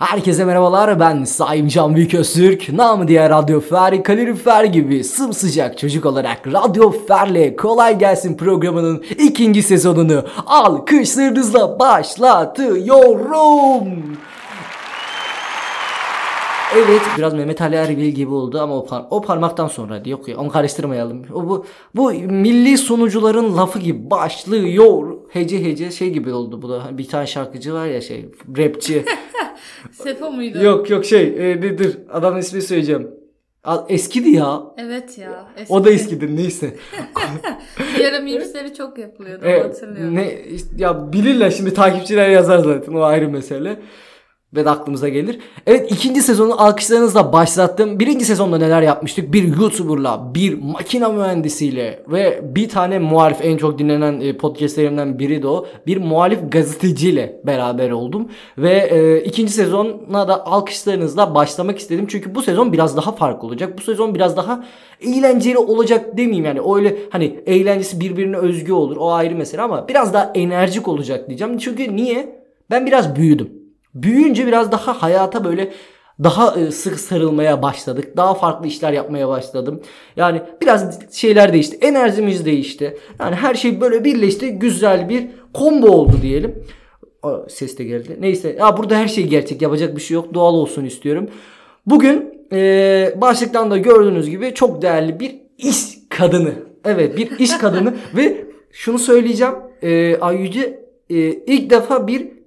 Herkese merhabalar ben Saim Can Büyüköztürk. Namı diğer Radyo Fer, kalorifer gibi sımsıcak çocuk olarak Radyo Fer'le Kolay Gelsin programının ikinci sezonunu alkışlarınızla başlatıyorum. Evet biraz Mehmet Ali Erbil gibi oldu ama o, par- o parmaktan sonra yok ya onu karıştırmayalım. O, bu, bu milli sunucuların lafı gibi başlıyor. Hece hece şey gibi oldu bu da bir tane şarkıcı var ya şey rapçi. Sefo muydu? yok yok şey e, nedir adamın ismini söyleyeceğim. Eskidi ya. Evet ya. O da eskidir neyse. Ara mimsleri çok yapılıyordu E, hatırlıyorum. ne ya bilirler şimdi takipçiler yazar zaten o ayrı mesele. Ve de aklımıza gelir. Evet ikinci sezonu alkışlarınızla başlattım. Birinci sezonda neler yapmıştık? Bir YouTuber'la, bir makina mühendisiyle ve bir tane muhalif en çok dinlenen e, podcastlerimden biri de o. Bir muhalif gazeteciyle beraber oldum. Ve e, ikinci sezona da alkışlarınızla başlamak istedim. Çünkü bu sezon biraz daha farklı olacak. Bu sezon biraz daha eğlenceli olacak demeyeyim yani. Öyle hani eğlencesi birbirine özgü olur. O ayrı mesele ama biraz daha enerjik olacak diyeceğim. Çünkü niye? Ben biraz büyüdüm. Büyüyünce biraz daha hayata böyle daha e, sık sarılmaya başladık. Daha farklı işler yapmaya başladım. Yani biraz şeyler değişti. Enerjimiz değişti. Yani her şey böyle birleşti. Güzel bir combo oldu diyelim. Ses de geldi. Neyse. Ya burada her şey gerçek. Yapacak bir şey yok. Doğal olsun istiyorum. Bugün e, başlıktan da gördüğünüz gibi çok değerli bir iş kadını. Evet bir iş kadını ve şunu söyleyeceğim. E, Ayyüce e, ilk defa bir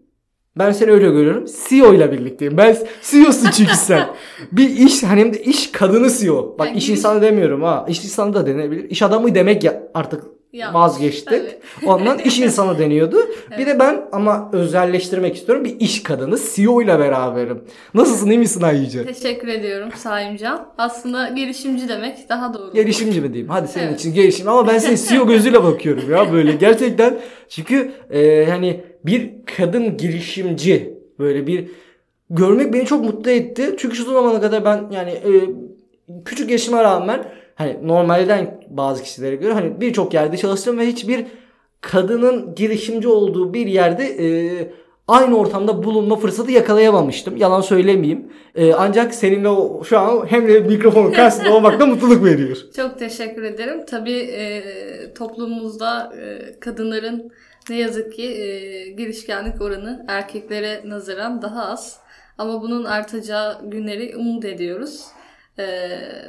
ben seni öyle görüyorum. CEO ile birlikteyim. Ben CEO'sun çünkü sen. bir iş hani hem de iş kadını CEO. Bak Yani iş giriş- insanı demiyorum ha. İş insanı da denebilir. İş adamı demek ya artık Yanlış. vazgeçtik. Evet. Ondan iş insanı deniyordu. Bir de ben ama özelleştirmek istiyorum. Bir iş kadını CEO ile beraberim. Nasılsın iyi misin Ayyüce? Teşekkür ediyorum Saimcan. Aslında gelişimci demek daha doğru. Gelişimci mi diyeyim? Hadi senin Evet. için gelişim. Ama ben seni CEO gözüyle bakıyorum ya böyle. Gerçekten çünkü e, hani bir kadın girişimci böyle bir görmek beni çok mutlu etti. Çünkü şu zamana kadar ben yani e, küçük yaşıma rağmen hani normalden bazı kişilere göre hani birçok yerde çalıştım ve hiçbir kadının girişimci olduğu bir yerde e, aynı ortamda bulunma fırsatı yakalayamamıştım. Yalan söylemeyeyim. E, ancak seninle o, şu an hem de mikrofonun karşısında olmak da mutluluk veriyor. Çok teşekkür ederim. Tabii e, toplumumuzda e, kadınların ne yazık ki e, girişkenlik oranı erkeklere nazaran daha az. Ama bunun artacağı günleri umut ediyoruz. E,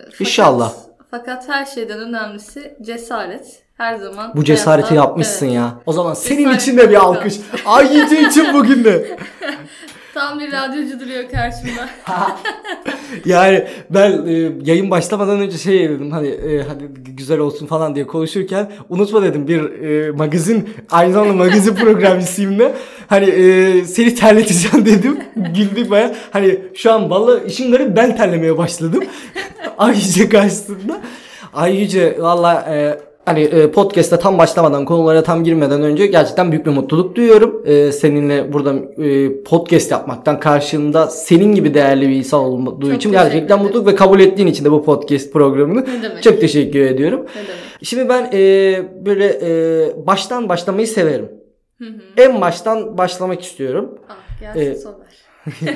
fakat- İnşallah. Fakat her şeyden önemlisi cesaret. Her zaman Bu cesareti hayatta- yapmışsın Evet. ya. O zaman senin Cesaret için de bir alkış. Ay için bugün de. Tam bir radyocu duruyor karşımda. Yani ben e, yayın başlamadan önce şey dedim hani e, hadi güzel olsun falan diye konuşurken unutma dedim bir e, magazin aynı zamanda magazin programcısıyım da hani e, seni terleteceğim dedim. Güldük baya. Hani şu an vallahi işin garip ben terlemeye başladım. Ay Yüce karşısında. Ay Yüce valla e, Hani e, podcast'a tam başlamadan konulara tam girmeden önce gerçekten büyük bir mutluluk duyuyorum. E, seninle burada e, podcast yapmaktan karşında senin gibi değerli bir insan olduğu Çok için gerçekten mutluluk ve kabul ettiğin için de bu podcast programını çok teşekkür ediyorum. Ne demek? Şimdi ben e, böyle e, baştan başlamayı severim. Hı hı. En baştan başlamak istiyorum. Ah, gelsin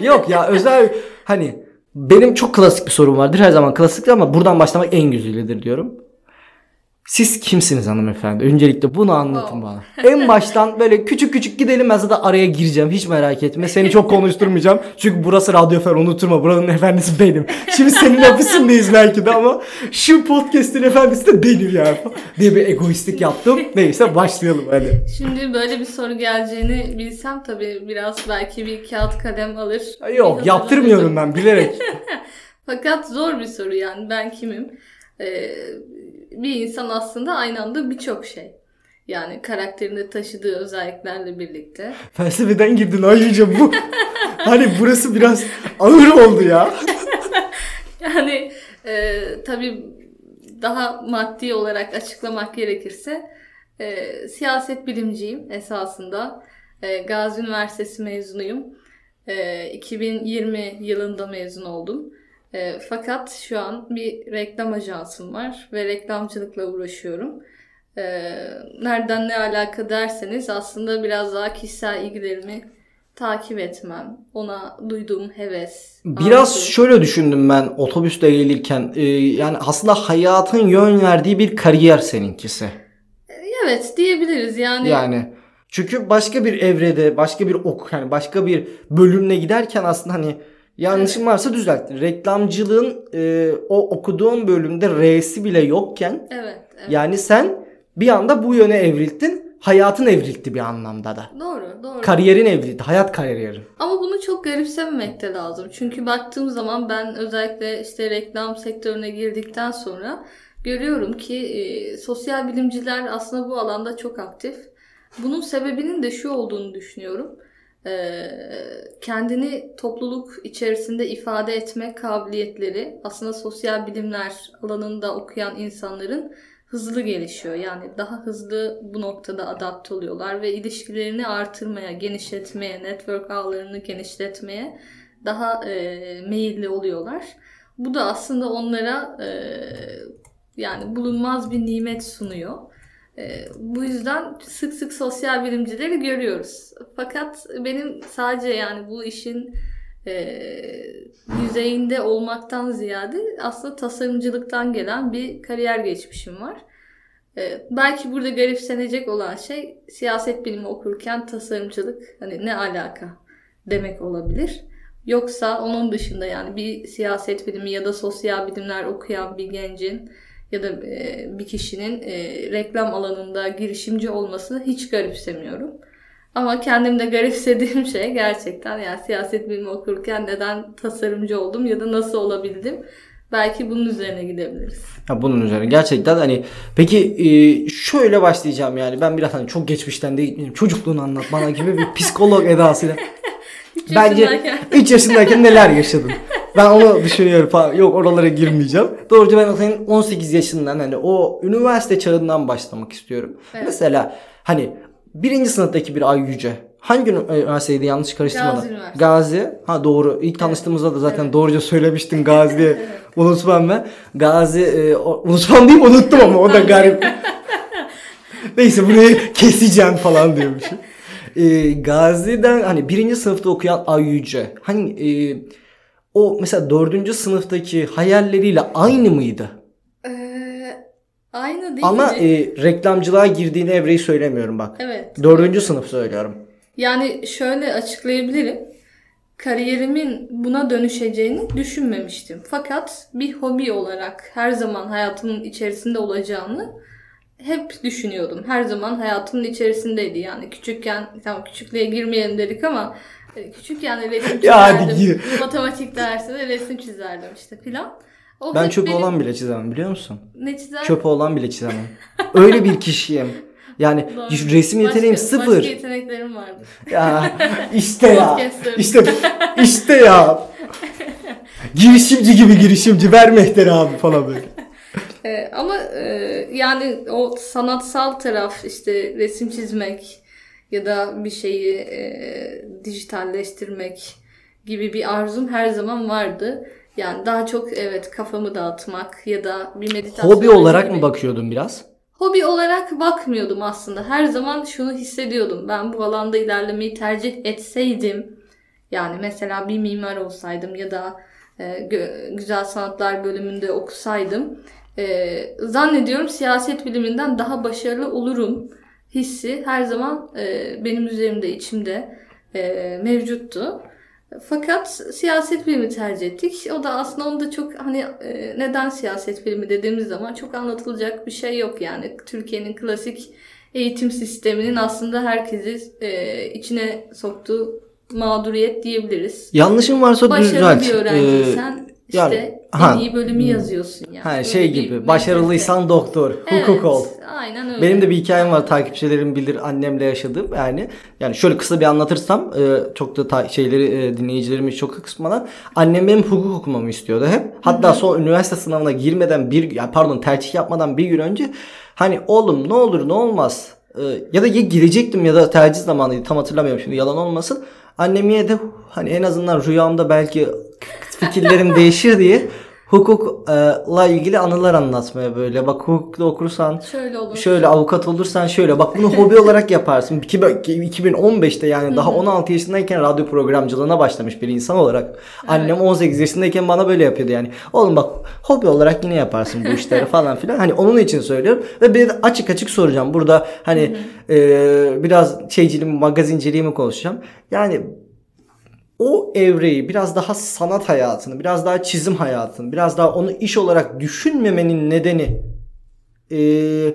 Ee. Yok ya özel hani benim çok klasik bir sorum vardır her zaman klasiktir ama buradan başlamak en güzelidir diyorum. Siz kimsiniz hanımefendi? Öncelikle bunu anlatın bana. En baştan böyle küçük küçük gidelim ben zaten araya gireceğim. Hiç merak etme. Seni çok konuşturmayacağım. Çünkü burası Radyo Fer unutturma. Buranın efendisi benim. Şimdi senin ofisindeyiz belki de ama şu podcast'in efendisi de benim yani. diye bir egoistlik yaptım. Neyse başlayalım hadi. Şimdi böyle bir soru geleceğini bilsem tabii biraz belki bir kağıt kalem alır. Yok yaptırmıyorum ben bilerek. Fakat zor bir soru yani ben kimim? Ee, bir insan aslında aynı anda birçok şey. Yani karakterinde taşıdığı özelliklerle birlikte. Felsefeden girdin Ayyuca bu. hani burası biraz ağır oldu ya. Yani e, tabii daha maddi olarak açıklamak gerekirse e, siyaset bilimciyim esasında. E, Gazi Üniversitesi mezunuyum. E, 2020 yılında mezun oldum. E, fakat şu an bir reklam ajansım var ve reklamcılıkla uğraşıyorum. E, nereden ne alaka derseniz aslında biraz daha kişisel ilgilerimi takip etmem. Ona duyduğum heves. Biraz arzu. şöyle düşündüm ben otobüste gelirken. Ee, yani aslında hayatın yön verdiği bir kariyer seninkisi. Evet diyebiliriz yani. Yani çünkü başka bir evrede, başka bir ok yani başka bir bölümle giderken aslında hani yanlışım varsa düzelt. Reklamcılığın e, o okuduğun bölümde R'si bile yokken Evet. evet. yani sen bir anda bu yöne evrildin. Hayatın evrildi bir anlamda da. Doğru, doğru. Kariyerin evrildi. Hayat kariyerin. Ama bunu çok garipsememek de lazım. Çünkü baktığım zaman ben özellikle işte reklam sektörüne girdikten sonra görüyorum ki e, sosyal bilimciler aslında bu alanda çok aktif. Bunun sebebinin de şu olduğunu düşünüyorum. E, kendini topluluk içerisinde ifade etme kabiliyetleri aslında sosyal bilimler alanında okuyan insanların hızlı gelişiyor. Yani daha hızlı bu noktada adapte oluyorlar ve ilişkilerini artırmaya, genişletmeye, network ağlarını genişletmeye daha e, meyilli oluyorlar. Bu da aslında onlara e, yani bulunmaz bir nimet sunuyor. E, bu yüzden sık sık sosyal bilimcileri görüyoruz. Fakat benim sadece yani bu işin e, yüzeyinde olmaktan ziyade aslında tasarımcılıktan gelen bir kariyer geçmişim var. E, belki burada garipsenecek olan şey siyaset bilimi okurken tasarımcılık hani ne alaka demek olabilir. Yoksa onun dışında yani bir siyaset bilimi ya da sosyal bilimler okuyan bir gencin ya da e, bir kişinin e, reklam alanında girişimci olmasını hiç garipsemiyorum. Ama kendimde garipsediğim şey gerçekten yani siyaset bilimi okurken neden tasarımcı oldum ya da nasıl olabildim? Belki bunun üzerine gidebiliriz. Ya bunun üzerine gerçekten hani peki e, şöyle başlayacağım yani ben biraz hani çok geçmişten de gitmeyeyim çocukluğunu anlat bana gibi bir psikolog edasıyla. Bence yaşındayken- 3 yaşındayken neler yaşadın? Ben onu düşünüyorum falan. Yok oralara girmeyeceğim. Doğruca ben senin 18 yaşından hani o üniversite çağından başlamak istiyorum. Evet. Mesela hani birinci sınıftaki bir Ay Yüce. Hangi ünü- üniversiteydi yanlış karıştırmadan? Gazi Üniversitesi. Gazi. Ha doğru. İlk tanıştığımızda da zaten doğruca söylemiştin Gazi diye. Unutmam ben. Gazi e, unutmam deyip unuttum ama o da garip. Neyse burayı keseceğim falan diyormuşum. Ee, Gazi'den hani birinci sınıfta okuyan Ay Yüce. Hani e, o mesela dördüncü sınıftaki hayalleriyle aynı mıydı? Ee, aynı değil Ama mi? e, reklamcılığa girdiğini evreyi söylemiyorum bak. evet. Dördüncü sınıf söylüyorum. Yani şöyle açıklayabilirim. Kariyerimin buna dönüşeceğini düşünmemiştim. Fakat bir hobi olarak her zaman hayatımın içerisinde olacağını hep düşünüyordum. Her zaman hayatımın içerisindeydi. Yani küçükken, tamam küçüklüğe girmeyelim dedik ama küçükken de resim Ya hadi çizerdim. gir. Matematik dersinde resim çizerdim işte filan. O Ben hep çöp benim- olan bile çizemem biliyor musun? Ne çizer? Çöp olan bile çizemem. Öyle bir kişiyim. Yani Doğru. resim yeteneğim Başka- sıfır. Başka yeteneklerim vardı. Ya işte ya. İşte işte ya. girişimci gibi girişimci. Ver Mehter abi falan böyle. Ee, ama e, yani o sanatsal taraf işte resim çizmek ya da bir şeyi e, dijitalleştirmek gibi bir arzum her zaman vardı. Yani daha çok evet kafamı dağıtmak ya da bir meditasyon. Hobi olarak gibi. mı bakıyordun biraz? Hobi olarak bakmıyordum aslında. Her zaman şunu hissediyordum. Ben bu alanda ilerlemeyi tercih etseydim yani mesela bir mimar olsaydım ya da e, güzel sanatlar bölümünde okusaydım e, zannediyorum siyaset biliminden daha başarılı olurum hissi her zaman e, benim üzerimde içimde e, mevcuttu. Fakat siyaset bilimi tercih ettik. O da aslında onda çok hani e, neden siyaset bilimi dediğimiz zaman çok anlatılacak bir şey yok yani. Türkiye'nin klasik eğitim sisteminin aslında herkesi e, içine soktuğu mağduriyet diyebiliriz. Yanlışım varsa Başarılı düzelt. bir öğrenciysen Ee, yani, işte ha. en iyi bölümü yazıyorsun yani. ha, şey gibi. Başarılıysan doktor, hukuk Evet, ol. Aynen öyle. Benim de bir hikayem var takipçilerim bilir annemle yaşadığım yani. Yani şöyle kısa bir anlatırsam e, çok da ta- şeyleri e, dinleyicilerimi çok kısmadan annem benim hukuk okumamı istiyordu hep. Hatta son üniversite sınavına girmeden bir pardon tercih yapmadan bir gün önce hani oğlum ne olur ne olmaz e, ya da ya girecektim ya da tercih zamanıydı tam hatırlamıyorum şimdi yalan olmasın. Annem yine de hani en azından rüyamda belki fikirlerim değişir diye hukukla ilgili anılar anlatmaya böyle. Bak hukukla okursan Şöyle olur. şöyle avukat olursan şöyle. Bak bunu hobi olarak yaparsın. İki- 2015'te yani daha 16 yaşındayken radyo programcılığına başlamış bir insan olarak. Annem 18 yaşındayken bana böyle yapıyordu yani. Oğlum bak hobi olarak yine yaparsın bu işleri falan filan. Hani onun için söylüyorum. Ve bir açık açık soracağım. Burada hani e, biraz şeyciliğimi, magazinciliğimi konuşacağım. Yani o evreyi biraz daha sanat hayatını, biraz daha çizim hayatını, biraz daha onu iş olarak düşünmemenin nedeni eee,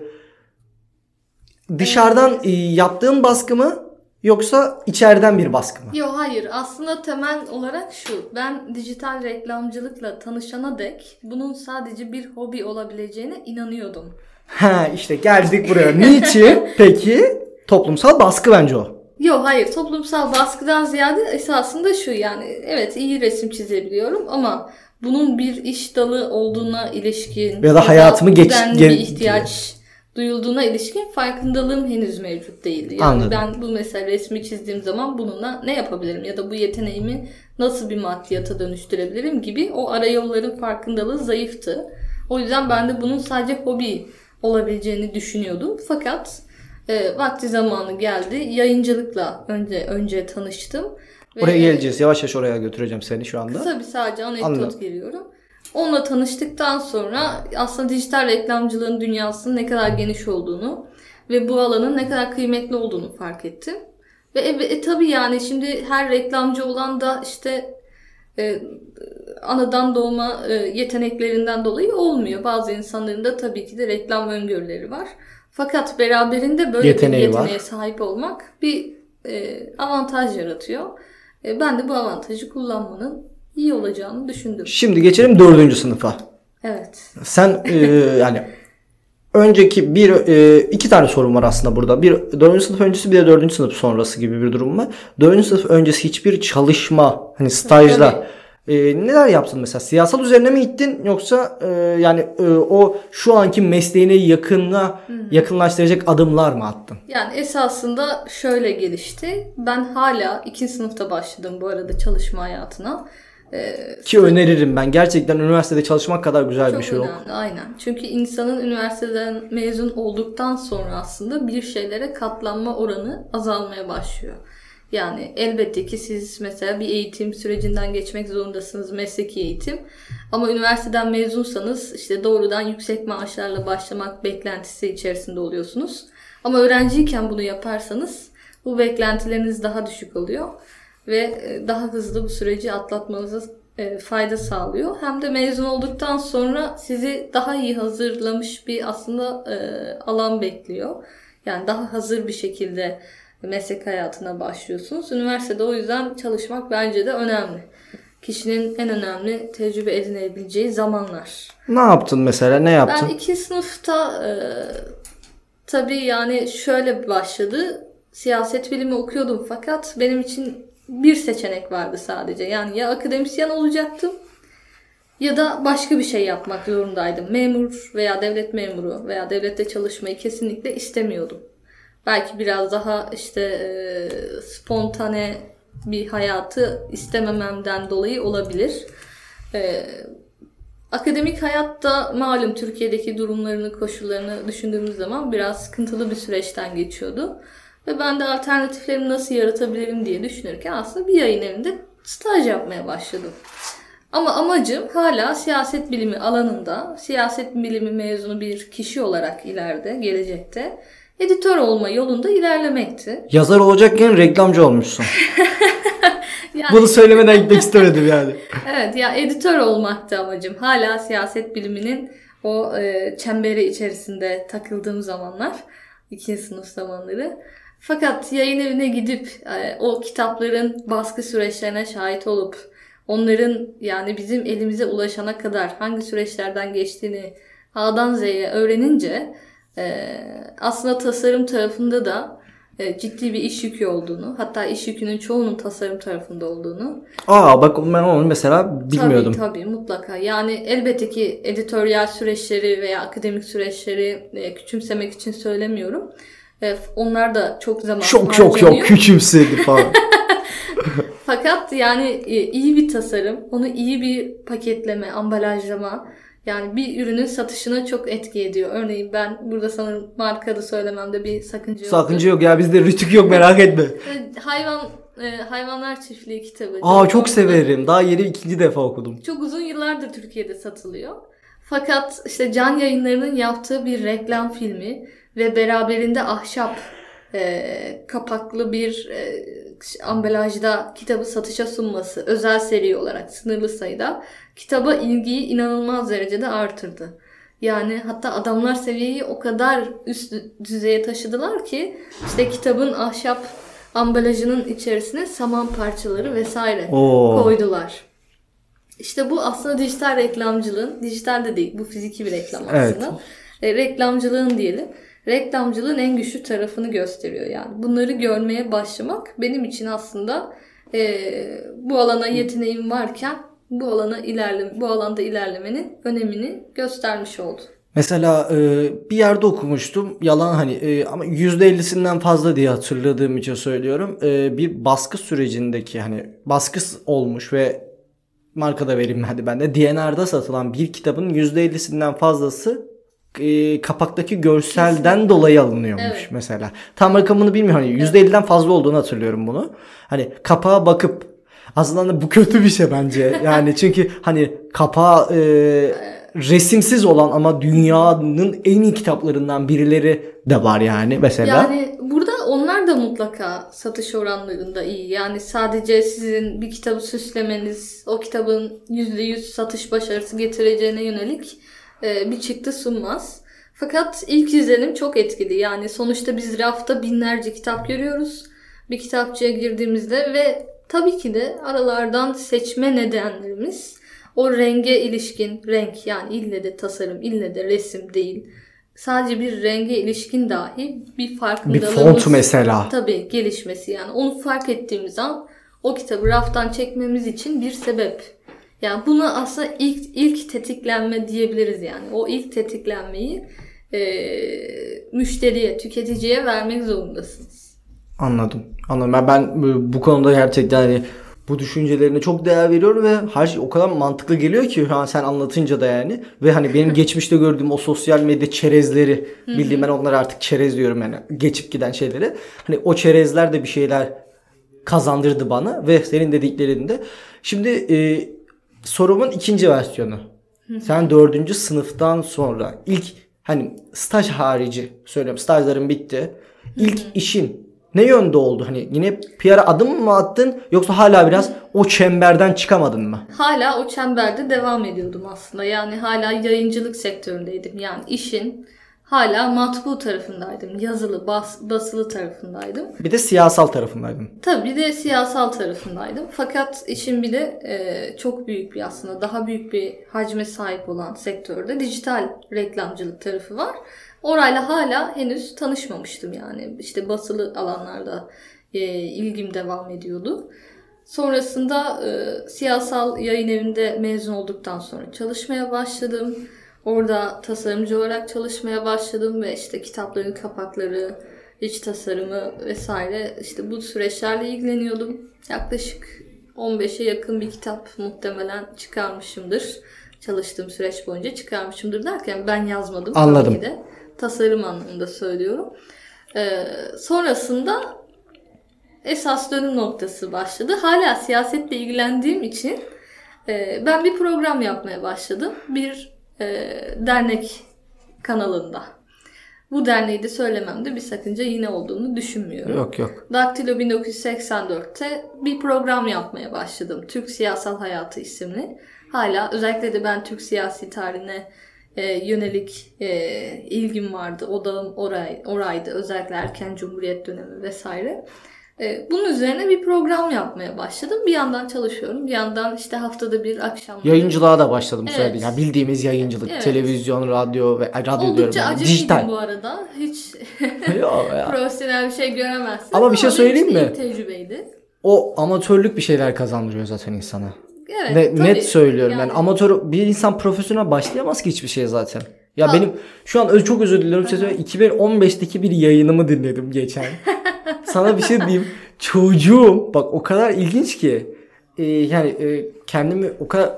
dışarıdan eee, yaptığın baskı mı yoksa içeriden bir baskı mı? Yok hayır aslında temel olarak şu ben dijital reklamcılıkla tanışana dek bunun sadece bir hobi olabileceğine inanıyordum. Ha işte geldik buraya. Niçin? Peki toplumsal baskı bence o. Yok hayır toplumsal baskıdan ziyade esasında şu yani evet iyi resim çizebiliyorum ama bunun bir iş dalı olduğuna ilişkin Ya da hayatımı geç- bir ihtiyaç duyulduğuna ilişkin farkındalığım henüz mevcut değildi. Yani Anladım. ben bu mesela resmi çizdiğim zaman bununla ne yapabilirim ya da bu yeteneğimi nasıl bir maddiyata dönüştürebilirim gibi o arayolların farkındalığı zayıftı. O yüzden ben de bunun sadece hobi olabileceğini düşünüyordum. Fakat e, vakti zamanı geldi. Yayıncılıkla önce önce tanıştım. Ve Oraya geleceğiz. Yavaş yavaş oraya götüreceğim seni şu anda. Kısa bir sadece anekdot giriyorum. Onunla tanıştıktan sonra aslında dijital reklamcılığın dünyasının ne kadar geniş olduğunu ve bu alanın ne kadar kıymetli olduğunu fark ettim. Ve e, e, tabii yani şimdi her reklamcı olan da işte e, anadan doğma e, yeteneklerinden dolayı olmuyor. Bazı insanların da tabii ki de reklam öngörüleri var. Fakat beraberinde böyle Yeteneği bir var. yeteneğe sahip olmak bir e, avantaj yaratıyor. E, ben de bu avantajı kullanmanın iyi olacağını düşündüm. Şimdi geçelim dördüncü sınıfa. Evet. Sen e, yani önceki bir e, iki tane sorun var aslında burada. Bir dördüncü sınıf öncesi bir de dördüncü sınıf sonrası gibi bir durum var. Dördüncü sınıf öncesi hiçbir çalışma hani stajla e, neler yaptın mesela? Siyasal üzerine mi gittin yoksa e, yani e, o şu anki mesleğine yakınla yakınlaştıracak adımlar mı attın? Yani esasında şöyle gelişti. Ben hala ikinci sınıfta başladım bu arada çalışma hayatına. E, Ki öneririm ben. Gerçekten üniversitede çalışmak kadar güzel Çok bir şey yok. önemli aynen. Çünkü insanın üniversiteden mezun olduktan sonra aslında bir şeylere katlanma oranı azalmaya başlıyor. Yani elbette ki siz mesela bir eğitim sürecinden geçmek zorundasınız mesleki eğitim. Ama üniversiteden mezunsanız işte doğrudan yüksek maaşlarla başlamak beklentisi içerisinde oluyorsunuz. Ama öğrenciyken bunu yaparsanız bu beklentileriniz daha düşük oluyor ve e, daha hızlı bu süreci atlatmanıza e, fayda sağlıyor. Hem de mezun olduktan sonra sizi daha iyi hazırlamış bir aslında e, alan bekliyor. Yani daha hazır bir şekilde meslek hayatına başlıyorsunuz. Üniversitede o yüzden çalışmak bence de önemli. Kişinin en önemli tecrübe edinebileceği zamanlar. Ne yaptın mesela? Ne yaptın? Ben iki sınıfta e, tabii yani şöyle başladı. Siyaset bilimi okuyordum fakat benim için bir seçenek vardı sadece. Yani ya akademisyen olacaktım ya da başka bir şey yapmak zorundaydım. Memur veya devlet memuru veya devlette çalışmayı kesinlikle istemiyordum. Belki biraz daha işte e, spontane bir hayatı istemememden dolayı olabilir. E, Akademik hayatta malum Türkiye'deki durumlarını, koşullarını düşündüğümüz zaman biraz sıkıntılı bir süreçten geçiyordu. Ve ben de alternatiflerimi nasıl yaratabilirim diye düşünürken aslında bir yayın evinde staj yapmaya başladım. Ama amacım hala siyaset bilimi alanında, siyaset bilimi mezunu bir kişi olarak ileride, gelecekte editör olma yolunda ilerlemekti. Yazar olacakken reklamcı olmuşsun. Yani Bunu söylemeden gitmek istemedim yani. Evet ya editör olmaktı amacım. Hala siyaset biliminin o e, çemberi içerisinde takıldığım zamanlar. ikinci sınıf zamanları. Fakat yayın evine gidip e, o kitapların baskı süreçlerine şahit olup onların yani bizim elimize ulaşana kadar hangi süreçlerden geçtiğini A'dan Z'ye öğrenince aslında tasarım tarafında da e, ciddi bir iş yükü olduğunu hatta iş yükünün çoğunun tasarım tarafında olduğunu Aa bak ben onu mesela bilmiyordum. Tabii tabii mutlaka. Yani elbette ki editoryal süreçleri veya akademik süreçleri e, küçümsemek için söylemiyorum. E, onlar da çok zaman Çok çok çok küçümsedi falan. Fakat yani iyi bir tasarım, onu iyi bir paketleme, ambalajlama yani bir ürünün satışına çok etki ediyor. Örneğin ben burada sanırım marka da söylememde bir sakınca yok. Sakınca yok ya bizde rütük yok merak etme. Hayvan e, Hayvanlar Çiftliği kitabı. Aa çok severim. Daha yeni ikinci defa okudum. Çok uzun yıllardır Türkiye'de satılıyor. Fakat işte Can Yayınları'nın yaptığı bir reklam filmi ve beraberinde ahşap e, kapaklı bir e, ambalajda kitabı satışa sunması özel seri olarak sınırlı sayıda kitaba ilgiyi inanılmaz derecede artırdı. Yani hatta adamlar seviyeyi o kadar üst düzeye taşıdılar ki işte kitabın ahşap ambalajının içerisine saman parçaları vesaire Oo. koydular. İşte bu aslında dijital reklamcılığın, dijital de değil bu fiziki bir reklam Evet. aslında. E, reklamcılığın diyelim. Reklamcılığın en güçlü tarafını gösteriyor yani. Bunları görmeye başlamak benim için aslında e, bu alana yeteneğim varken bu alana ilerle bu alanda ilerlemenin önemini göstermiş oldu. Mesela e, bir yerde okumuştum. Yalan hani e, ama %50'sinden fazla diye hatırladığım için söylüyorum. E, bir baskı sürecindeki hani baskı olmuş ve markada vereyim hadi ben de. DNR'da satılan bir kitabın %50'sinden fazlası e, kapaktaki görselden dolayı alınıyormuş Evet. mesela. Tam rakamını bilmiyorum. Hani %50'den fazla olduğunu hatırlıyorum bunu. Hani kapağa bakıp aslında bu kötü bir şey bence. Yani çünkü hani kapağı e, resimsiz olan ama dünyanın en iyi kitaplarından birileri de var yani mesela. Yani burada onlar da mutlaka satış oranlarında iyi. Yani sadece sizin bir kitabı süslemeniz o kitabın %100 satış başarısı getireceğine yönelik e, bir çıktı sunmaz. Fakat ilk izlenim çok etkili. Yani sonuçta biz rafta binlerce kitap görüyoruz. Bir kitapçıya girdiğimizde ve tabii ki de aralardan seçme nedenlerimiz o renge ilişkin renk yani ille de tasarım ille de resim değil. Sadece bir renge ilişkin dahi bir bir farkındalığımız font mesela. tabii gelişmesi yani onu fark ettiğimiz an o kitabı raftan çekmemiz için bir sebep. Yani bunu aslında ilk ilk tetiklenme diyebiliriz yani. O ilk tetiklenmeyi eee, müşteriye, tüketiciye vermek zorundasınız. Anladım. Anladım. Ben, ben bu konuda gerçekten hani bu düşüncelerine çok değer veriyorum ve her şey o kadar mantıklı geliyor ki ha, sen anlatınca da yani ve hani benim geçmişte gördüğüm o sosyal medya çerezleri bildiğim ben onlara artık çerez diyorum yani geçip giden şeyleri hani o çerezler de bir şeyler kazandırdı bana ve senin dediklerinde şimdi e, sorumun ikinci versiyonu sen dördüncü sınıftan sonra ilk hani staj harici söylüyorum stajların bitti ilk işin ne yönde oldu? Hani yine PR'a adım mı attın yoksa hala biraz o çemberden çıkamadın mı? Hala o çemberde devam ediyordum aslında. Yani hala yayıncılık sektöründeydim. Yani işin hala matbu tarafındaydım. Yazılı, bas, basılı tarafındaydım. Bir de siyasal tarafındaydın. Tabii bir de siyasal tarafındaydım. Fakat işin bir de e, çok büyük bir aslında daha büyük bir hacme sahip olan sektörde dijital reklamcılık tarafı var. Orayla hala henüz tanışmamıştım yani. İşte basılı alanlarda e, ilgim devam ediyordu. Sonrasında e, siyasal yayın evinde mezun olduktan sonra çalışmaya başladım. Orada tasarımcı olarak çalışmaya başladım ve işte kitapların kapakları, iç tasarımı vesaire işte bu süreçlerle ilgileniyordum. Yaklaşık 15'e yakın bir kitap muhtemelen çıkarmışımdır. Çalıştığım süreç boyunca çıkarmışımdır derken ben yazmadım Anladım. tabii ki de. Tasarım anlamında söylüyorum. Ee, sonrasında esas dönüm noktası başladı. Hala siyasetle ilgilendiğim için e, ben bir program yapmaya başladım. Bir e, dernek kanalında. Bu derneği de söylememde bir sakınca yine olduğunu düşünmüyorum. Yok yok. Daktilo 1984'te bir program yapmaya başladım. Türk Siyasal Hayatı isimli. Hala özellikle de ben Türk siyasi tarihine e, yönelik e, ilgim vardı. Odağım oray, oraydı. Özellikle erken cumhuriyet dönemi vesaire. E, bunun üzerine bir program yapmaya başladım. Bir yandan çalışıyorum. Bir yandan işte haftada bir akşam. Yayıncılığa da başladım Evet. söyledin. Yani bildiğimiz yayıncılık. Evet. Televizyon, radyo ve radyo diyorum. Oldukça yani. acemiydim Dijital. bu arada. Hiç profesyonel bir şey göremezsin. Ama bir şey benim söyleyeyim için mi? tecrübeydi. O amatörlük bir şeyler kazandırıyor zaten insana. Evet, Ne- tabii. net söylüyorum yani. Yani- amatör bir insan profesyonel başlayamaz ki hiçbir şeye zaten. Ya Ha. benim şu an çok özür diliyorum. Size söyleyeyim. 2015'teki bir yayınımı dinledim geçen. Sana bir şey diyeyim. çocuğum bak o kadar ilginç ki e, yani e, kendimi o kadar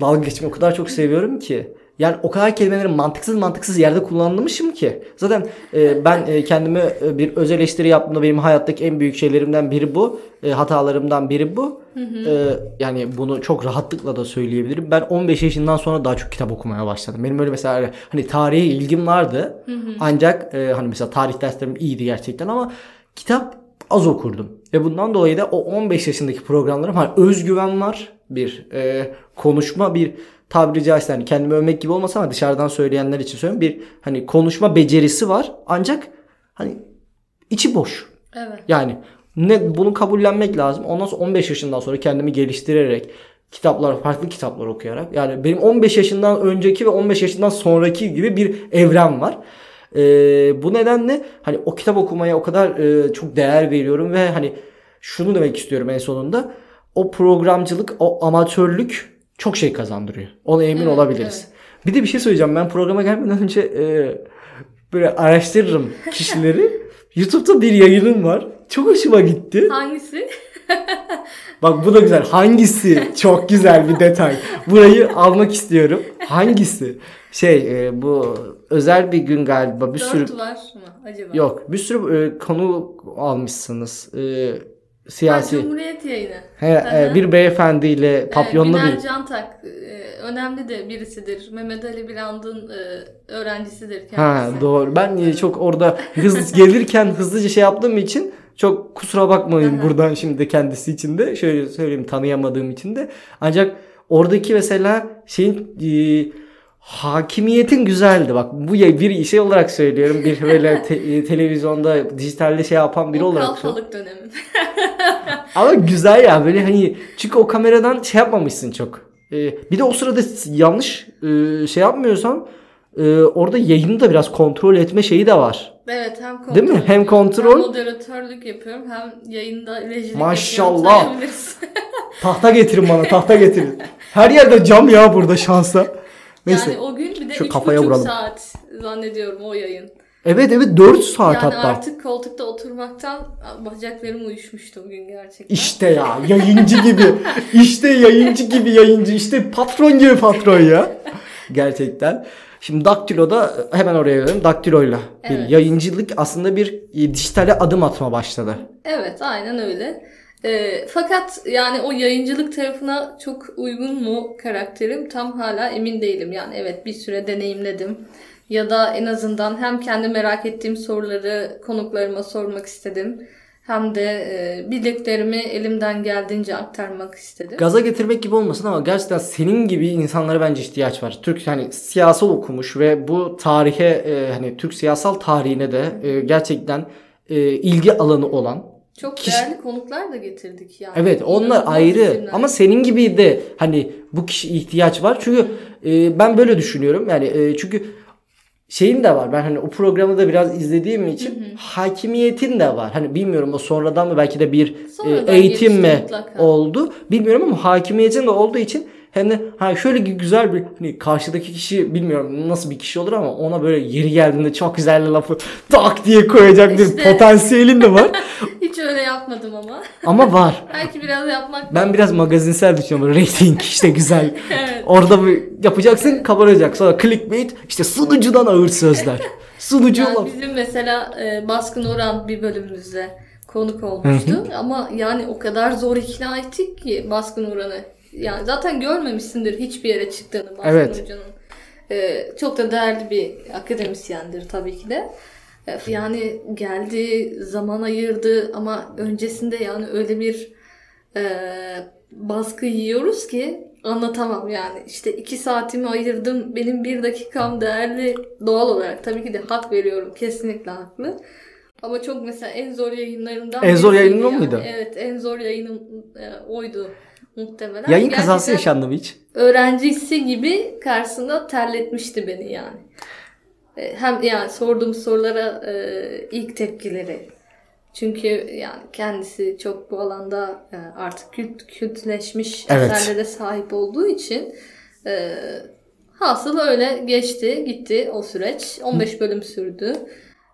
dalga geçmeyi o kadar çok seviyorum ki yani o kadar kelimeleri mantıksız mantıksız yerde kullanmışım ki. Zaten e, ben e, kendime e, bir öz eleştiri yaptığımda benim hayattaki en büyük şeylerimden biri bu. E, hatalarımdan biri bu. E, yani bunu çok rahatlıkla da söyleyebilirim. Ben 15 yaşından sonra daha çok kitap okumaya başladım. Benim öyle mesela hani tarihe ilgim vardı. Ancak e, hani mesela tarih derslerim iyiydi gerçekten ama kitap az okurdum. Ve bundan dolayı da o 15 yaşındaki programlarım hani özgüven var. Bir e, konuşma bir tabiri caizse hani kendimi övmek gibi olmasa ama dışarıdan söyleyenler için söylüyorum. Bir hani konuşma becerisi var. Ancak hani içi boş. Evet. Yani ne bunu kabullenmek lazım. Ondan sonra 15 yaşından sonra kendimi geliştirerek kitaplar, farklı kitaplar okuyarak. Yani benim 15 yaşından önceki ve 15 yaşından sonraki gibi bir evren var. Ee, bu nedenle hani o kitap okumaya o kadar e, çok değer veriyorum ve hani şunu demek istiyorum en sonunda. O programcılık, o amatörlük çok şey kazandırıyor. Ona emin Evet, olabiliriz. Bir de bir şey söyleyeceğim. Ben programa gelmeden önce e, böyle araştırırım kişileri. YouTube'da bir yayının var. Çok hoşuma gitti. Hangisi? Bak bu da güzel. Hangisi? Çok güzel bir detay. Burayı almak istiyorum. Hangisi? Şey e, bu özel bir gün galiba bir sürü Dört var mı acaba? yok bir sürü e, konu almışsınız. E, Ha, siyasi. Cumhuriyet yayını. He, e, bir beyefendiyle papyonlu ee, bir Cantak e, önemli de birisidir. Mehmet Ali Biland'ın e, öğrencisidir kendisi. Ha doğru. Ben e, çok orada hız gelirken hızlıca şey yaptığım için çok kusura bakmayın buradan şimdi de kendisi için de şöyle söyleyeyim tanıyamadığım için de. Ancak oradaki mesela şeyin e, hakimiyetin güzeldi. Bak bu ya- bir şey olarak söylüyorum. Bir böyle te- e, televizyonda dijitalde şey yapan biri o olarak. kalfalık dönemi. Ama güzel ya böyle hani çünkü o kameradan şey yapmamışsın çok. Ee, bir de o sırada yanlış e, şey yapmıyorsam e, orada yayını da biraz kontrol etme şeyi de var. evet hem kontrol Değil mi? Hem kontrol- Hem moderatörlük yapıyorum hem yayında rejilik Maşallah. Tahta getirin bana tahta getirin. Her yerde cam ya burada şansa. Neyse. Yani o gün bir de Şu üç kafaya buçuk vuralım. saat zannediyorum o yayın. Evet evet 4 saat Yani hatta. artık koltukta oturmaktan bacaklarım uyuşmuştu o gün gerçekten. İşte ya yayıncı gibi. İşte yayıncı gibi yayıncı. İşte patron gibi patron ya. Gerçekten. Şimdi Daktilo'da hemen oraya gelelim. Daktilo'yla bir Evet. yayıncılık aslında bir e, dijitale adım atma başladı. Evet aynen öyle. Ee, fakat yani o yayıncılık tarafına çok uygun mu karakterim tam hala emin değilim. Yani evet bir süre deneyimledim. Ya da en azından hem kendi merak ettiğim soruları konuklarıma sormak istedim. Hem de e, bildiklerimi elimden geldiğince aktarmak istedim. Gaza getirmek gibi olmasın ama gerçekten senin gibi insanlara bence ihtiyaç var. Türk hani siyasal okumuş ve bu tarihe e, hani Türk siyasal tarihine de e, gerçekten e, ilgi alanı olan Çok kişi- değerli konuklar da getirdik yani. Evet onlar İnanılmaz ayrı isimler. ama senin gibi de hani bu kişi ihtiyaç var. Çünkü e, ben böyle düşünüyorum. Yani e, çünkü şeyin de var. Ben hani o programı da biraz izlediğim için hakimiyetin de var. Hani bilmiyorum o sonradan mı belki de bir e, eğitim mi mutlaka. oldu. Bilmiyorum ama hakimiyetin de olduğu için hani ha şöyle bir güzel bir hani karşıdaki kişi bilmiyorum nasıl bir kişi olur ama ona böyle yeri geldiğinde çok güzel bir lafı tak diye koyacak bir İşte. potansiyelin de var. Hiç öyle yapmadım ama. ama var. Belki biraz yapmak Ben biraz magazinsel düşünüyorum. Rating işte güzel. Evet. Orada bir yapacaksın kabaracak. Sonra clickbait işte sunucudan ağır sözler. Sunucu Yani bizim mesela e, Baskın Orhan bir bölümümüzde konuk olmuştu. Ama yani o kadar zor ikna ettik ki Baskın Orhan'ı. Yani zaten görmemişsindir hiçbir yere çıktığını Baskın Evet. Hoca'nın. E, çok da değerli bir akademisyendir tabii ki de. E, yani geldi, zaman ayırdı ama öncesinde yani öyle bir e, baskı yiyoruz ki anlatamam yani. İşte iki saatimi ayırdım. Benim bir dakikam değerli doğal olarak. Tabii ki de hak veriyorum. Kesinlikle haklı. Ama çok mesela en zor yayınlarımdan En zor yayının yani. muydu? Evet en zor yayınım e, oydu muhtemelen. Yayın kazası yaşandı mı hiç? öğrencisi gibi karşısında terletmişti beni yani. E, Hem yani sorduğum sorulara e, ilk tepkileri. Çünkü yani kendisi çok bu alanda e, artık kült, kültleşmiş Evet. eserlere sahip olduğu için hasıl öyle geçti gitti o süreç. 15 bölüm sürdü.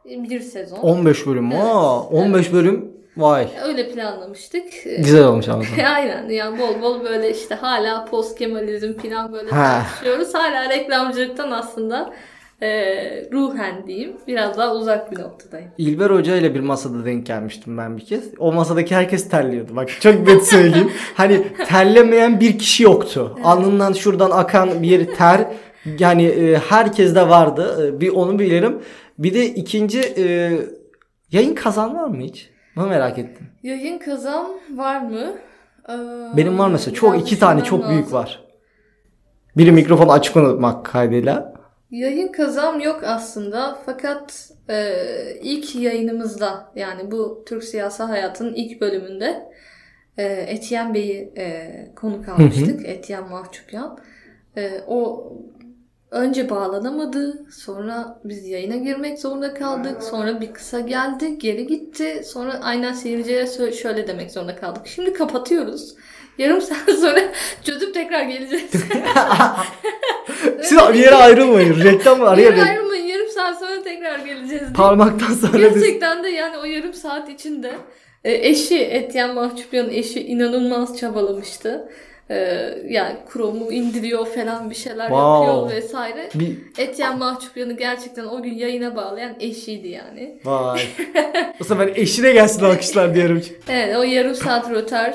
Bir sezon. 15 bölüm. Evet, Aa, 15 bölüm. Vay. Öyle planlamıştık. Güzel olmuş ama. Aynen yani bol bol böyle işte hala post Kemalizm falan böyle Ha. tartışıyoruz. Hala reklamcılıktan aslında e, ruhen diyeyim biraz daha uzak bir noktadayım. İlber Hoca ile bir masada denk gelmiştim ben bir kez. O masadaki herkes terliyordu. Bak çok net söyleyeyim. hani terlemeyen bir kişi yoktu. Alnından şuradan akan bir ter yani e, herkeste vardı. E, bir onu bilirim. Bir de ikinci e, yayın kazan var mı hiç? Bunu merak ettim. Yayın kazan var mı? Ee, Benim var mesela çok iki tane çok büyük lazım. var. Biri mikrofonu açık unutmak kaydıyla. Yayın kazam yok aslında fakat e, ilk yayınımızda yani bu Türk siyasi hayatının ilk bölümünde e, Etiyen Bey'i e, konuk almıştık. Etiyen Mahçupyan. E, o önce bağlanamadı. Sonra biz yayına girmek zorunda kaldık. Sonra bir kısa geldi. Geri gitti. Sonra aynen seyircilere şöyle demek zorunda kaldık. Şimdi kapatıyoruz. Yarım saat sonra çözüp tekrar geleceğiz. Siz bir yere ayrılmayın. Reklam araya bir ayrılmayın. Yarım saat sonra tekrar geleceğiz diye. parmaktan sonra biz... Gerçekten de yani o yarım saat içinde e, eşi Etyen Mahçupyan'ın eşi inanılmaz çabalamıştı. E, yani Chrome'u indiriyor falan bir şeyler Wow. yapıyor vesaire. Bir... Etyen Mahçupyan'ı gerçekten o gün yayına bağlayan eşiydi yani. Vay. Bu sefer eşine gelsin alkışlar diyorum. Evet o yarım saat rötar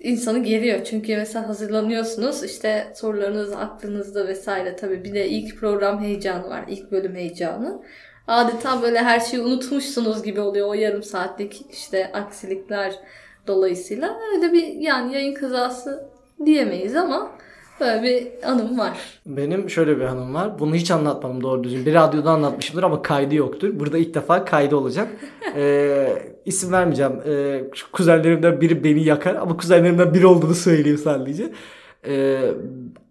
insanı geriyor. Çünkü mesela hazırlanıyorsunuz işte sorularınız aklınızda vesaire tabii bir de ilk program heyecanı var. ilk bölüm heyecanı. Adeta böyle her şeyi unutmuşsunuz gibi oluyor o yarım saatlik işte aksilikler dolayısıyla. Öyle bir yani yayın kazası diyemeyiz ama böyle bir anım var. Benim şöyle bir hanım var. Bunu hiç anlatmadım doğru düzgün. Bir radyoda anlatmışımdır ama kaydı yoktur. Burada ilk defa kaydı olacak. Ee, isim vermeyeceğim. Ee, kuzenlerimden biri beni yakar ama kuzenlerimden biri olduğunu söyleyeyim sadece. Ee,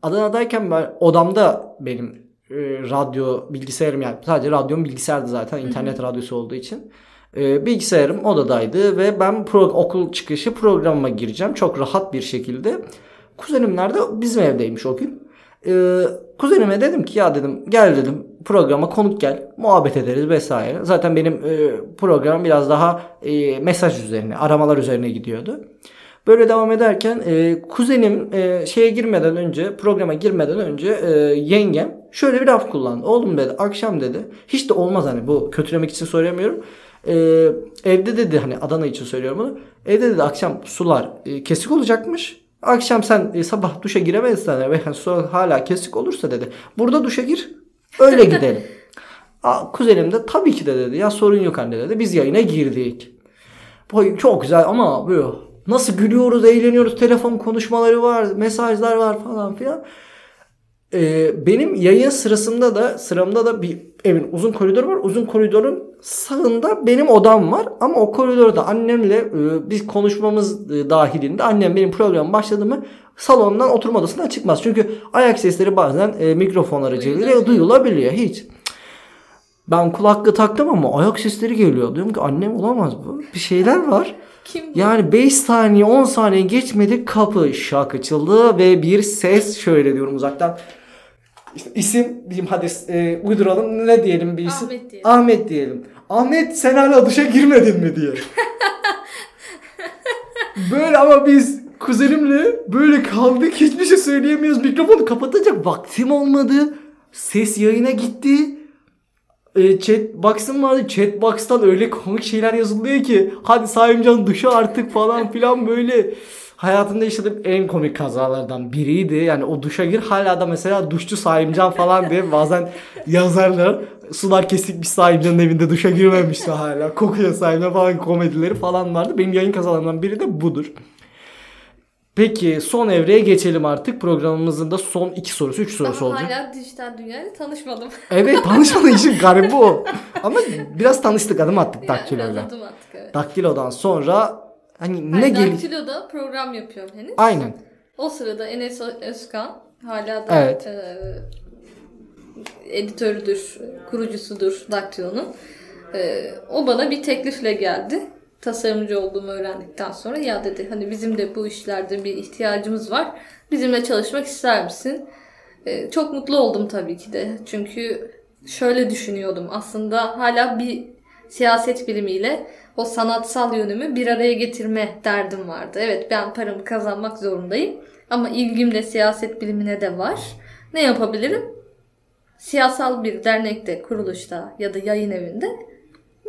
Adana'dayken ben odamda benim e, radyo bilgisayarım yani sadece radyom bilgisayardı zaten internet radyosu olduğu için. Ee, bilgisayarım odadaydı ve ben pro- okul çıkışı programıma gireceğim çok rahat bir şekilde. Kuzenimler de bizim evdeymiş o gün. Ee, kuzenime dedim ki ya dedim gel dedim programa konuk gel muhabbet ederiz vesaire. Zaten benim e, programım biraz daha e, mesaj üzerine aramalar üzerine gidiyordu. Böyle devam ederken e, kuzenim e, şeye girmeden önce programa girmeden önce e, yengem şöyle bir laf kullandı. Oğlum dedi akşam dedi hiç de olmaz hani bu kötülemek için söylemiyorum. E, evde dedi hani Adana için söylüyorum bunu. Evde dedi akşam sular e, kesik olacakmış. Akşam sen e, sabah duşa giremezsen ve su hala kesik olursa dedi. Burada duşa gir öyle gidelim. Aa, kuzenim de tabii ki de dedi ya sorun yok anne dedi. Biz yayına girdik. Boy çok güzel ama böyle nasıl gülüyoruz, eğleniyoruz, telefon konuşmaları var, mesajlar var falan filan. Ee, benim yayın sırasında da sıramda da bir evin uzun koridoru var. Uzun koridorun sağında benim odam var. Ama o koridorda annemle e, biz konuşmamız e, dahilinde annem benim programım başladı mı salondan oturma odasından çıkmaz. Çünkü ayak sesleri bazen e, mikrofon aracılığıyla Duyulabiliyor. duyulabiliyor. Hiç. Ben kulaklığı taktım ama ayak sesleri geliyor. Diyorum ki annem olamaz bu. Bir şeyler var. Kim bu? Yani 5 saniye 10 saniye geçmedi kapı şak açıldı ve bir ses şöyle diyorum uzaktan. İşte isim diyeyim hadi e, uyduralım ne diyelim bir isim? Ahmet diyelim. Ahmet diyelim. Ahmet sen hala duşa girmedin mi diye. böyle ama biz kuzenimle böyle kaldık hiçbir şey söyleyemiyoruz. Mikrofonu kapatacak vaktim olmadı. Ses yayına gitti. E, chat box'ım vardı. Chat box'tan öyle komik şeyler yazılıyor ki hadi Saimcan duşa artık falan filan böyle hayatımda yaşadığım en komik kazalardan biriydi. Yani o duşa gir hala da mesela duşçu Saimcan falan diye bazen yazarlar. Sular kesikmiş Saimcan'ın evinde duşa girmemişti hala. Kokuyor Saimcan falan komedileri falan vardı. Benim yayın kazalarımdan biri de budur. Peki son evreye geçelim artık. Programımızın da son iki sorusu, üç sorusu Daha olacak. hala dijital dünyayla tanışmadım. Evet tanışmanın işin garibi o. Ama biraz tanıştık adım attık Yani Daktilo'yla. adım attık evet. Daktilo'dan sonra hani Ben ne gel Daktilo'da program yapıyorum henüz. Aynen. O sırada Enes Özkan hala da Evet. e, editörüdür, kurucusudur Daktilo'nun. E, o bana bir teklifle geldi. Tasarımcı olduğumu öğrendikten sonra ya dedi hani bizim de bu işlerde bir ihtiyacımız var. Bizimle çalışmak ister misin? E, çok mutlu oldum tabii ki de. Çünkü şöyle düşünüyordum. Aslında hala bir siyaset bilimiyle o sanatsal yönümü bir araya getirme derdim vardı. Evet ben paramı kazanmak zorundayım ama ilgim de siyaset bilimine de var. Ne yapabilirim? Siyasal bir dernekte, kuruluşta ya da yayın evinde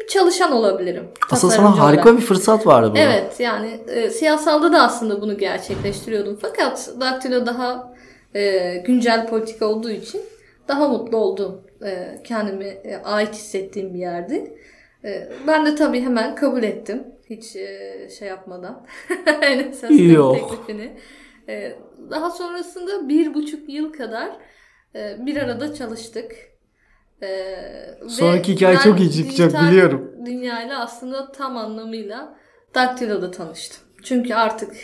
bir çalışan olabilirim. Asıl sana harika olarak. bir fırsat vardı burada. Evet yani e, siyasalda da aslında bunu gerçekleştiriyordum. Fakat Daktilo daha e, güncel politika olduğu için daha mutlu oldum. E, kendimi e, ait hissettiğim bir yerdi. E, ben de tabii hemen kabul ettim. Hiç e, şey yapmadan. Yok. teklifini. E, daha sonrasında bir buçuk yıl kadar e, bir arada çalıştık. E, ve Sonraki hikaye ben çok iyi çıkacak, biliyorum. Dünyayla aslında tam anlamıyla Daktilo'da tanıştım. Çünkü artık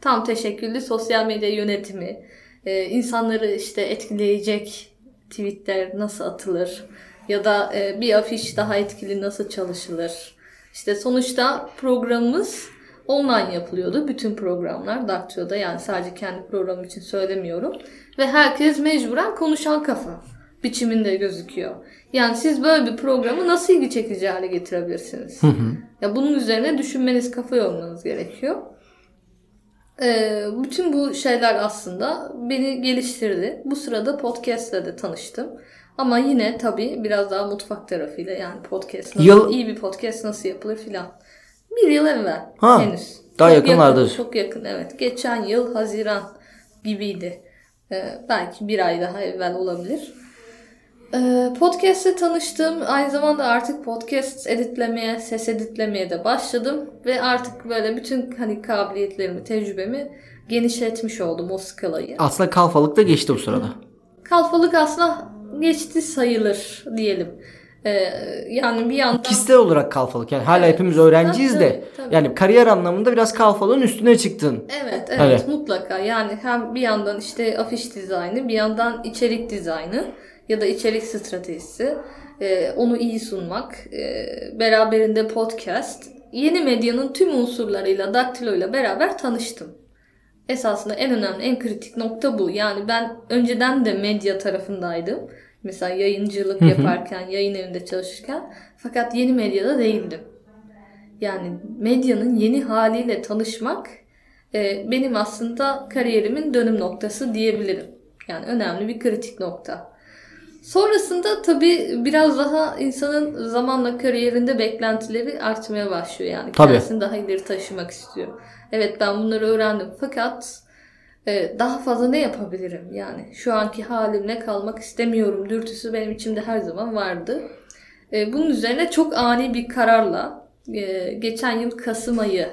tam teşekküllü sosyal medya yönetimi, e, insanları işte etkileyecek tweetler nasıl atılır ya da e, bir afiş daha etkili nasıl çalışılır. İşte sonuçta programımız online yapılıyordu. Bütün programlar Daktilo'da yani sadece kendi programım için söylemiyorum. Ve herkes mecburen konuşan kafa biçiminde gözüküyor. Yani siz böyle bir programı nasıl ilgi çekici hale getirebilirsiniz? Ya bunun üzerine düşünmeniz, kafa yormanız gerekiyor. Ee, bütün bu şeyler aslında beni geliştirdi. Bu sırada podcast'le de tanıştım. Ama yine tabii biraz daha mutfak tarafıyla yani podcast nasıl, Yıl- iyi bir podcast nasıl yapılır filan. Bir yıl evvel Ha, henüz. daha Çok yakınlardır. yakın, çok yakın evet. Geçen yıl Haziran gibiydi. Ee, belki bir ay daha evvel olabilir. Ee, podcast'le tanıştım. Aynı zamanda artık podcast editlemeye, ses editlemeye de başladım. Ve artık böyle bütün hani kabiliyetlerimi, tecrübemi genişletmiş oldum o skalayı. Aslında kalfalık da geçti bu sırada. Kalfalık aslında geçti sayılır diyelim. Ee, yani bir yandan... Kişisel olarak kalfalık. Yani hala Evet. hepimiz öğrenciyiz Tabii, de. tabii. Yani kariyer anlamında biraz kalfalığın üstüne çıktın. Evet, evet, Evet. mutlaka. Yani hem bir yandan işte afiş dizaynı, bir yandan içerik dizaynı ya da içerik stratejisi, e, onu iyi sunmak, e, beraberinde podcast, yeni medyanın tüm unsurlarıyla, daktiloyla beraber tanıştım. Esasında en önemli, en kritik nokta bu. Yani ben önceden de medya tarafındaydım. Mesela yayıncılık yaparken, yayın evinde çalışırken. Fakat yeni medyada değildim. Yani medyanın yeni haliyle tanışmak e, benim aslında kariyerimin dönüm noktası diyebilirim. Yani önemli bir kritik nokta. Sonrasında tabii biraz daha insanın zamanla kariyerinde beklentileri artmaya başlıyor. Yani Tabii. kendisini daha ileri taşımak istiyor. Evet ben bunları öğrendim fakat daha fazla ne yapabilirim? Yani şu anki halimle kalmak istemiyorum dürtüsü benim içimde her zaman vardı. E, bunun üzerine çok ani bir kararla e, geçen yıl Kasım ayı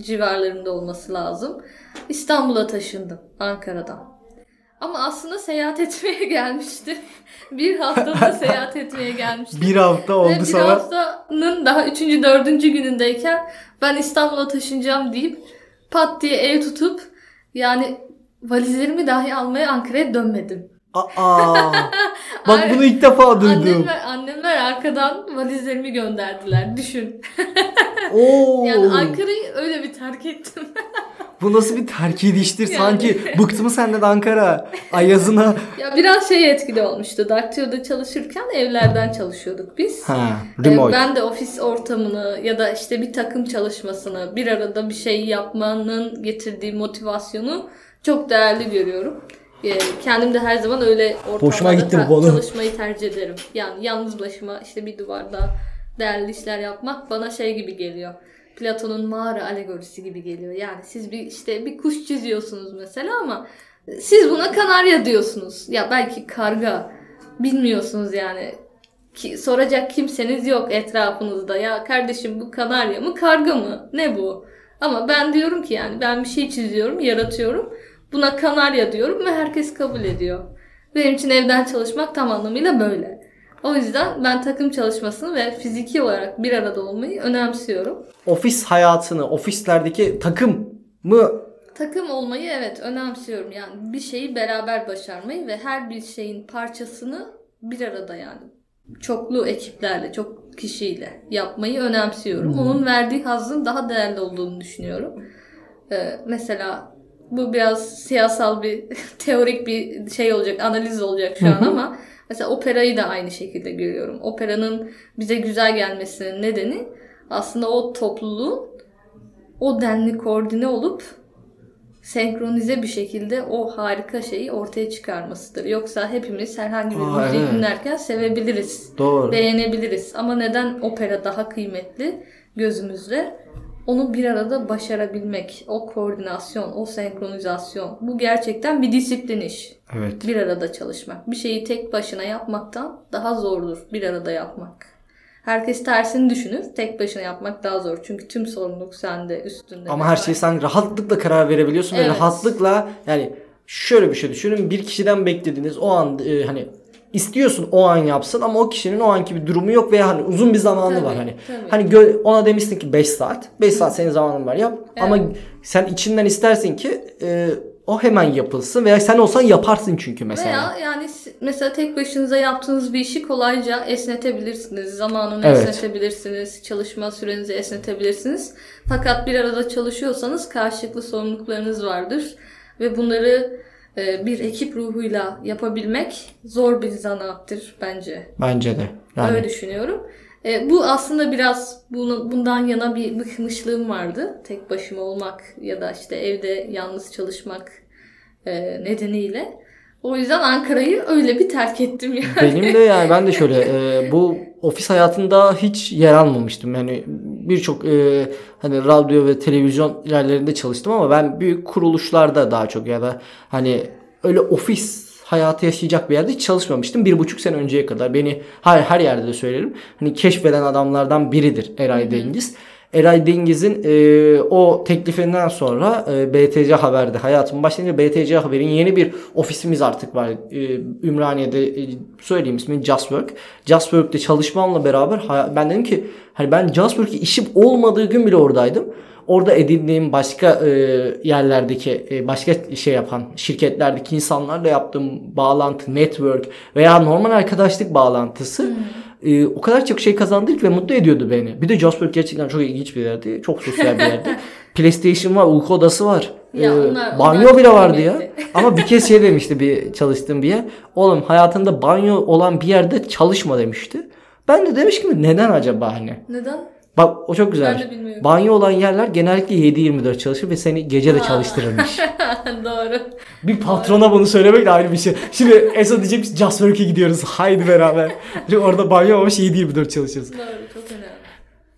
civarlarında olması lazım. İstanbul'a taşındım Ankara'dan. Ama aslında seyahat etmeye gelmiştim. bir haftada seyahat etmeye gelmiştim. Bir hafta Ve oldu bir sana. haftanın daha üçüncü, dördüncü günündeyken ben İstanbul'a taşınacağım deyip pat diye ev tutup yani valizlerimi dahi almaya Ankara'ya dönmedim. Aa, bak bunu ilk defa duydum. Annemler, annemler arkadan valizlerimi gönderdiler. Düşün. Oo, Yani Ankara'yı öyle bir terk ettim. bu nasıl bir terk ediştir Yani. sanki. Bıktım senden Ankara. Ayazına. ya biraz şey etkili olmuştu. Daktio'da çalışırken evlerden çalışıyorduk biz. Ha, Ee, remote. Ben de ofis ortamını ya da işte bir takım çalışmasını bir arada bir şey yapmanın getirdiği motivasyonu çok değerli görüyorum. Ee, Kendim de her zaman öyle ortamlarda çalışmayı tercih ederim. Yani yalnız başıma işte bir duvarda değerli işler yapmak bana şey gibi geliyor. Platon'un mağara alegorisi gibi geliyor. Yani siz bir işte bir kuş çiziyorsunuz mesela ama siz buna kanarya diyorsunuz. Ya belki karga bilmiyorsunuz yani. Ki, soracak kimseniz yok etrafınızda. Ya kardeşim bu kanarya mı karga mı? Ne bu? Ama ben diyorum ki yani ben bir şey çiziyorum, yaratıyorum. Buna kanarya diyorum ve herkes kabul ediyor. Benim için evden çalışmak tam anlamıyla böyle. O yüzden ben takım çalışmasını ve fiziki olarak bir arada olmayı önemsiyorum. Ofis hayatını, ofislerdeki takım mı Takım olmayı evet önemsiyorum. Yani bir şeyi beraber başarmayı ve her bir şeyin parçasını bir arada yani çoklu ekiplerle, çok kişiyle yapmayı önemsiyorum. Onun verdiği hazzın daha değerli olduğunu düşünüyorum. Ee, mesela bu biraz siyasal bir teorik bir şey olacak, analiz olacak şu an ama mesela operayı da aynı şekilde görüyorum. Operanın bize güzel gelmesinin nedeni aslında o topluluğun o denli koordine olup senkronize bir şekilde o harika şeyi ortaya çıkarmasıdır. Yoksa hepimiz herhangi bir Aa, müziği evet. dinlerken sevebiliriz. Doğru. Beğenebiliriz. Ama neden opera daha kıymetli gözümüzde? Onu bir arada başarabilmek, o koordinasyon, o senkronizasyon. Bu gerçekten bir disiplin iş. Evet. Bir arada çalışmak. Bir şeyi tek başına yapmaktan daha zordur bir arada yapmak. Herkes tersini düşünür. Tek başına yapmak daha zor. Çünkü tüm sorumluluk sende, üstünde. Ama her şeyi sen rahatlıkla karar verebiliyorsun ve Evet. rahatlıkla yani şöyle bir şey düşünün bir kişiden beklediğiniz o an e, hani istiyorsun o an yapsın ama o kişinin o anki bir durumu yok veya hani uzun bir zamanı Tabii, var hani. tabii. Hani gö- ona demişsin ki 5 saat. 5 saat senin zamanın var yap. Ama sen içinden istersin ki e, o hemen yapılsın veya sen olsan yaparsın çünkü mesela. Veya yani mesela tek başınıza yaptığınız bir işi kolayca esnetebilirsiniz. Zamanını Evet. esnetebilirsiniz. Çalışma sürenizi esnetebilirsiniz. Fakat bir arada çalışıyorsanız karşılıklı sorumluluklarınız vardır. Ve bunları bir ekip ruhuyla yapabilmek zor bir zanaattır bence. Bence de. Yani Öyle düşünüyorum. E, bu aslında biraz bunu, bundan yana bir bıkmışlığım vardı. Tek başıma olmak ya da işte evde yalnız çalışmak e, nedeniyle. O yüzden Ankara'yı öyle bir terk ettim yani. Benim de yani ben de şöyle e, bu ofis hayatında hiç yer almamıştım. Yani birçok e, hani radyo ve televizyon yerlerinde çalıştım ama ben büyük kuruluşlarda daha çok ya da hani öyle ofis hayatı yaşayacak bir yerde hiç çalışmamıştım. Bir buçuk sene önceye kadar beni her, her yerde de söylerim. Hani keşfeden adamlardan biridir Eray Dengiz. Eray Dengiz'in e, o teklifinden sonra e, BTC Haber'de hayatım başlayınca BTC Haber'in yeni bir ofisimiz artık var. E, Ümraniye'de e, söyleyeyim ismini Justwork. Justwork'te çalışmamla beraber ben dedim ki hani ben Justwork'e işim olmadığı gün bile oradaydım. Orada edindiğim başka e, yerlerdeki e, başka şey yapan şirketlerdeki insanlarla yaptığım bağlantı, network veya normal arkadaşlık bağlantısı e, o kadar çok şey kazandırdı ki ve mutlu ediyordu beni. Bir de Jasper gerçekten çok ilginç bir yerdi. Çok sosyal bir yerdi. PlayStation var, uyku odası var. Ya E, onlar- banyo onlar bile vardı ya. Ama bir kez şey demişti bir çalıştığım bir yer. Oğlum hayatında banyo olan bir yerde çalışma demişti. Ben de demiş ki neden acaba hani? Neden? Bak o çok güzel. Banyo olan yerler genellikle 7-24 çalışır ve seni gece de çalıştırırmış. Doğru. bir patrona bunu söylemek de ayrı bir şey. Şimdi Eso diyecek biz Just Work'e gidiyoruz. Haydi beraber. Şimdi orada banyo olmuş 7-24 çalışırız. Doğru. Çok önemli.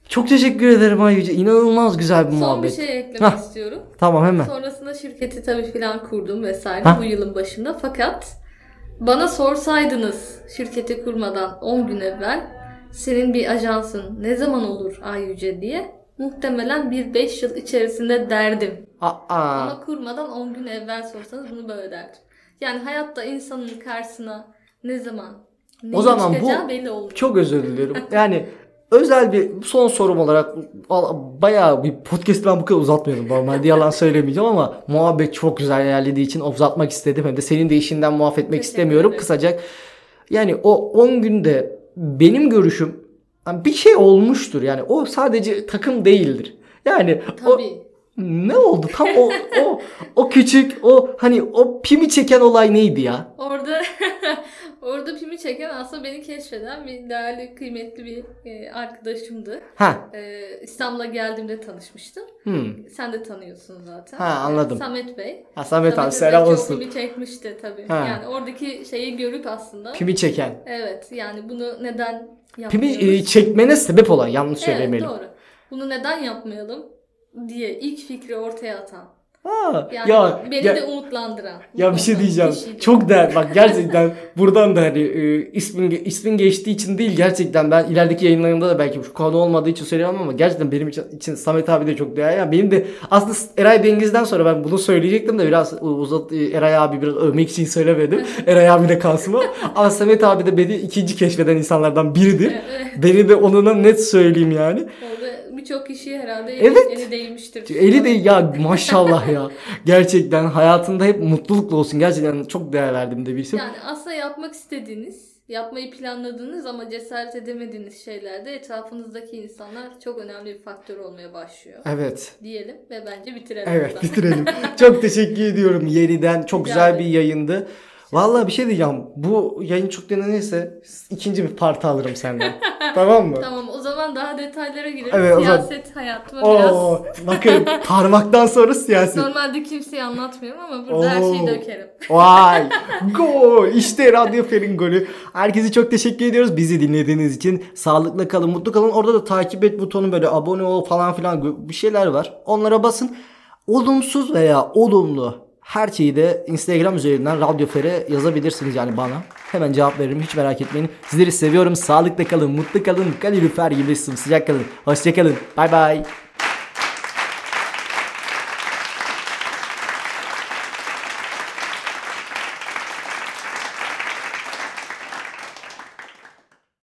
Çok teşekkür ederim Ayyüce. İnanılmaz güzel bir Son bir muhabbet. şey eklemek Hah. istiyorum. Tamam hemen. Sonrasında şirketi tabii filan kurdum vesaire Hah. bu yılın başında. Fakat bana sorsaydınız şirketi kurmadan 10 gün evvel senin bir ajansın ne zaman olur Ay Yüce diye muhtemelen bir 5 yıl içerisinde derdim. Aa, Ama kurmadan 10 gün evvel sorsanız bunu böyle derdim. Yani hayatta insanın karşısına ne zaman neyin zaman bu- belli olmuyor. çok özür dilerim. Yani özel bir son sorum olarak bayağı bir podcast ben bu kadar uzatmıyorum normalde yalan söylemeyeceğim ama muhabbet çok güzel ilerlediği için uzatmak istedim. Hem de senin de işinden muaf etmek Teşekkür istemiyorum. ederim. Kısaca yani o 10 günde benim görüşüm yani bir şey olmuştur. Yani o sadece takım değildir. Yani o Tabii. ne oldu? Tam o o o küçük o hani o pimi çeken olay neydi ya? Orada orada pimi çeken aslında beni keşfeden bir değerli, kıymetli bir e, arkadaşımdı. Ha. E, İstanbul'a geldiğimde tanışmıştım. Hmm. Sen de tanıyorsun zaten. Ha, anladım. E, Samet Bey. Ha, Samet abi Samet selam Bey çok olsun. pimi çekmişti tabii. Ha. Yani oradaki şeyi görüp aslında. Pimi çeken. Evet yani bunu neden yapmıyoruz? e, çekmene sebep olan yanlış Evet söylemeyelim. doğru. Bunu neden yapmayalım diye ilk fikri ortaya atan. Ha, Yani ya beni ya, de umutlandıran. ya bir şey diyeceğim. kişiydi. Çok değer bak gerçekten buradan da hani e, ismin ismin geçtiği için değil gerçekten ben ilerideki yayınlarımda da belki şu konu olmadığı için söylüyorum ama gerçekten benim için, için Samet abi de çok değerli. Yani benim de aslında Eray Dengiz'den sonra ben bunu söyleyecektim de biraz uzat e, Eray abi biraz övmek için söylemedim. Eray abi de kalsın o. Ama Samet abi de beni ikinci keşfeden insanlardan biridir. Evet. Beni de onuna net söyleyeyim yani. Orada birçok kişi herhalde Evet. eli, eli değmiştir. Eli de ya maşallah ya. Gerçekten hayatında hep mutlulukla olsun. Gerçekten çok değer verdim de birisi. Yani aslında yapmak istediğiniz, yapmayı planladığınız ama cesaret edemediğiniz şeylerde etrafınızdaki insanlar çok önemli bir faktör olmaya başlıyor. Evet. Diyelim ve bence bitirelim. Evet buradan. bitirelim. çok teşekkür ediyorum yeniden. Çok Rica güzel bir ederim. yayındı. Vallahi bir şey diyeceğim. Bu yayın çok dinlenirse ikinci bir parti alırım senden. tamam mı? Tamam zaman daha detaylara girelim. Evet, o zaman- Siyaset hayatıma biraz. Oo, bakın parmaktan sonra siyaset. Normalde kimseye anlatmıyorum ama burada her şeyi dökerim. Vay! Gol! İşte Radyo Fer'in golü. Herkese çok teşekkür ediyoruz bizi dinlediğiniz için. Sağlıklı kalın, mutlu kalın. Orada da takip et butonu böyle abone ol falan filan bir şeyler var. Onlara basın. Olumsuz veya olumlu her şeyi de Instagram üzerinden Radyo Fer'e yazabilirsiniz yani bana. Hemen cevap veririm hiç merak etmeyin. Sizleri seviyorum. Sağlıklı kalın, mutlu kalın. Kalorifer gibi sıcak kalın. Hoşçakalın. Bay bay.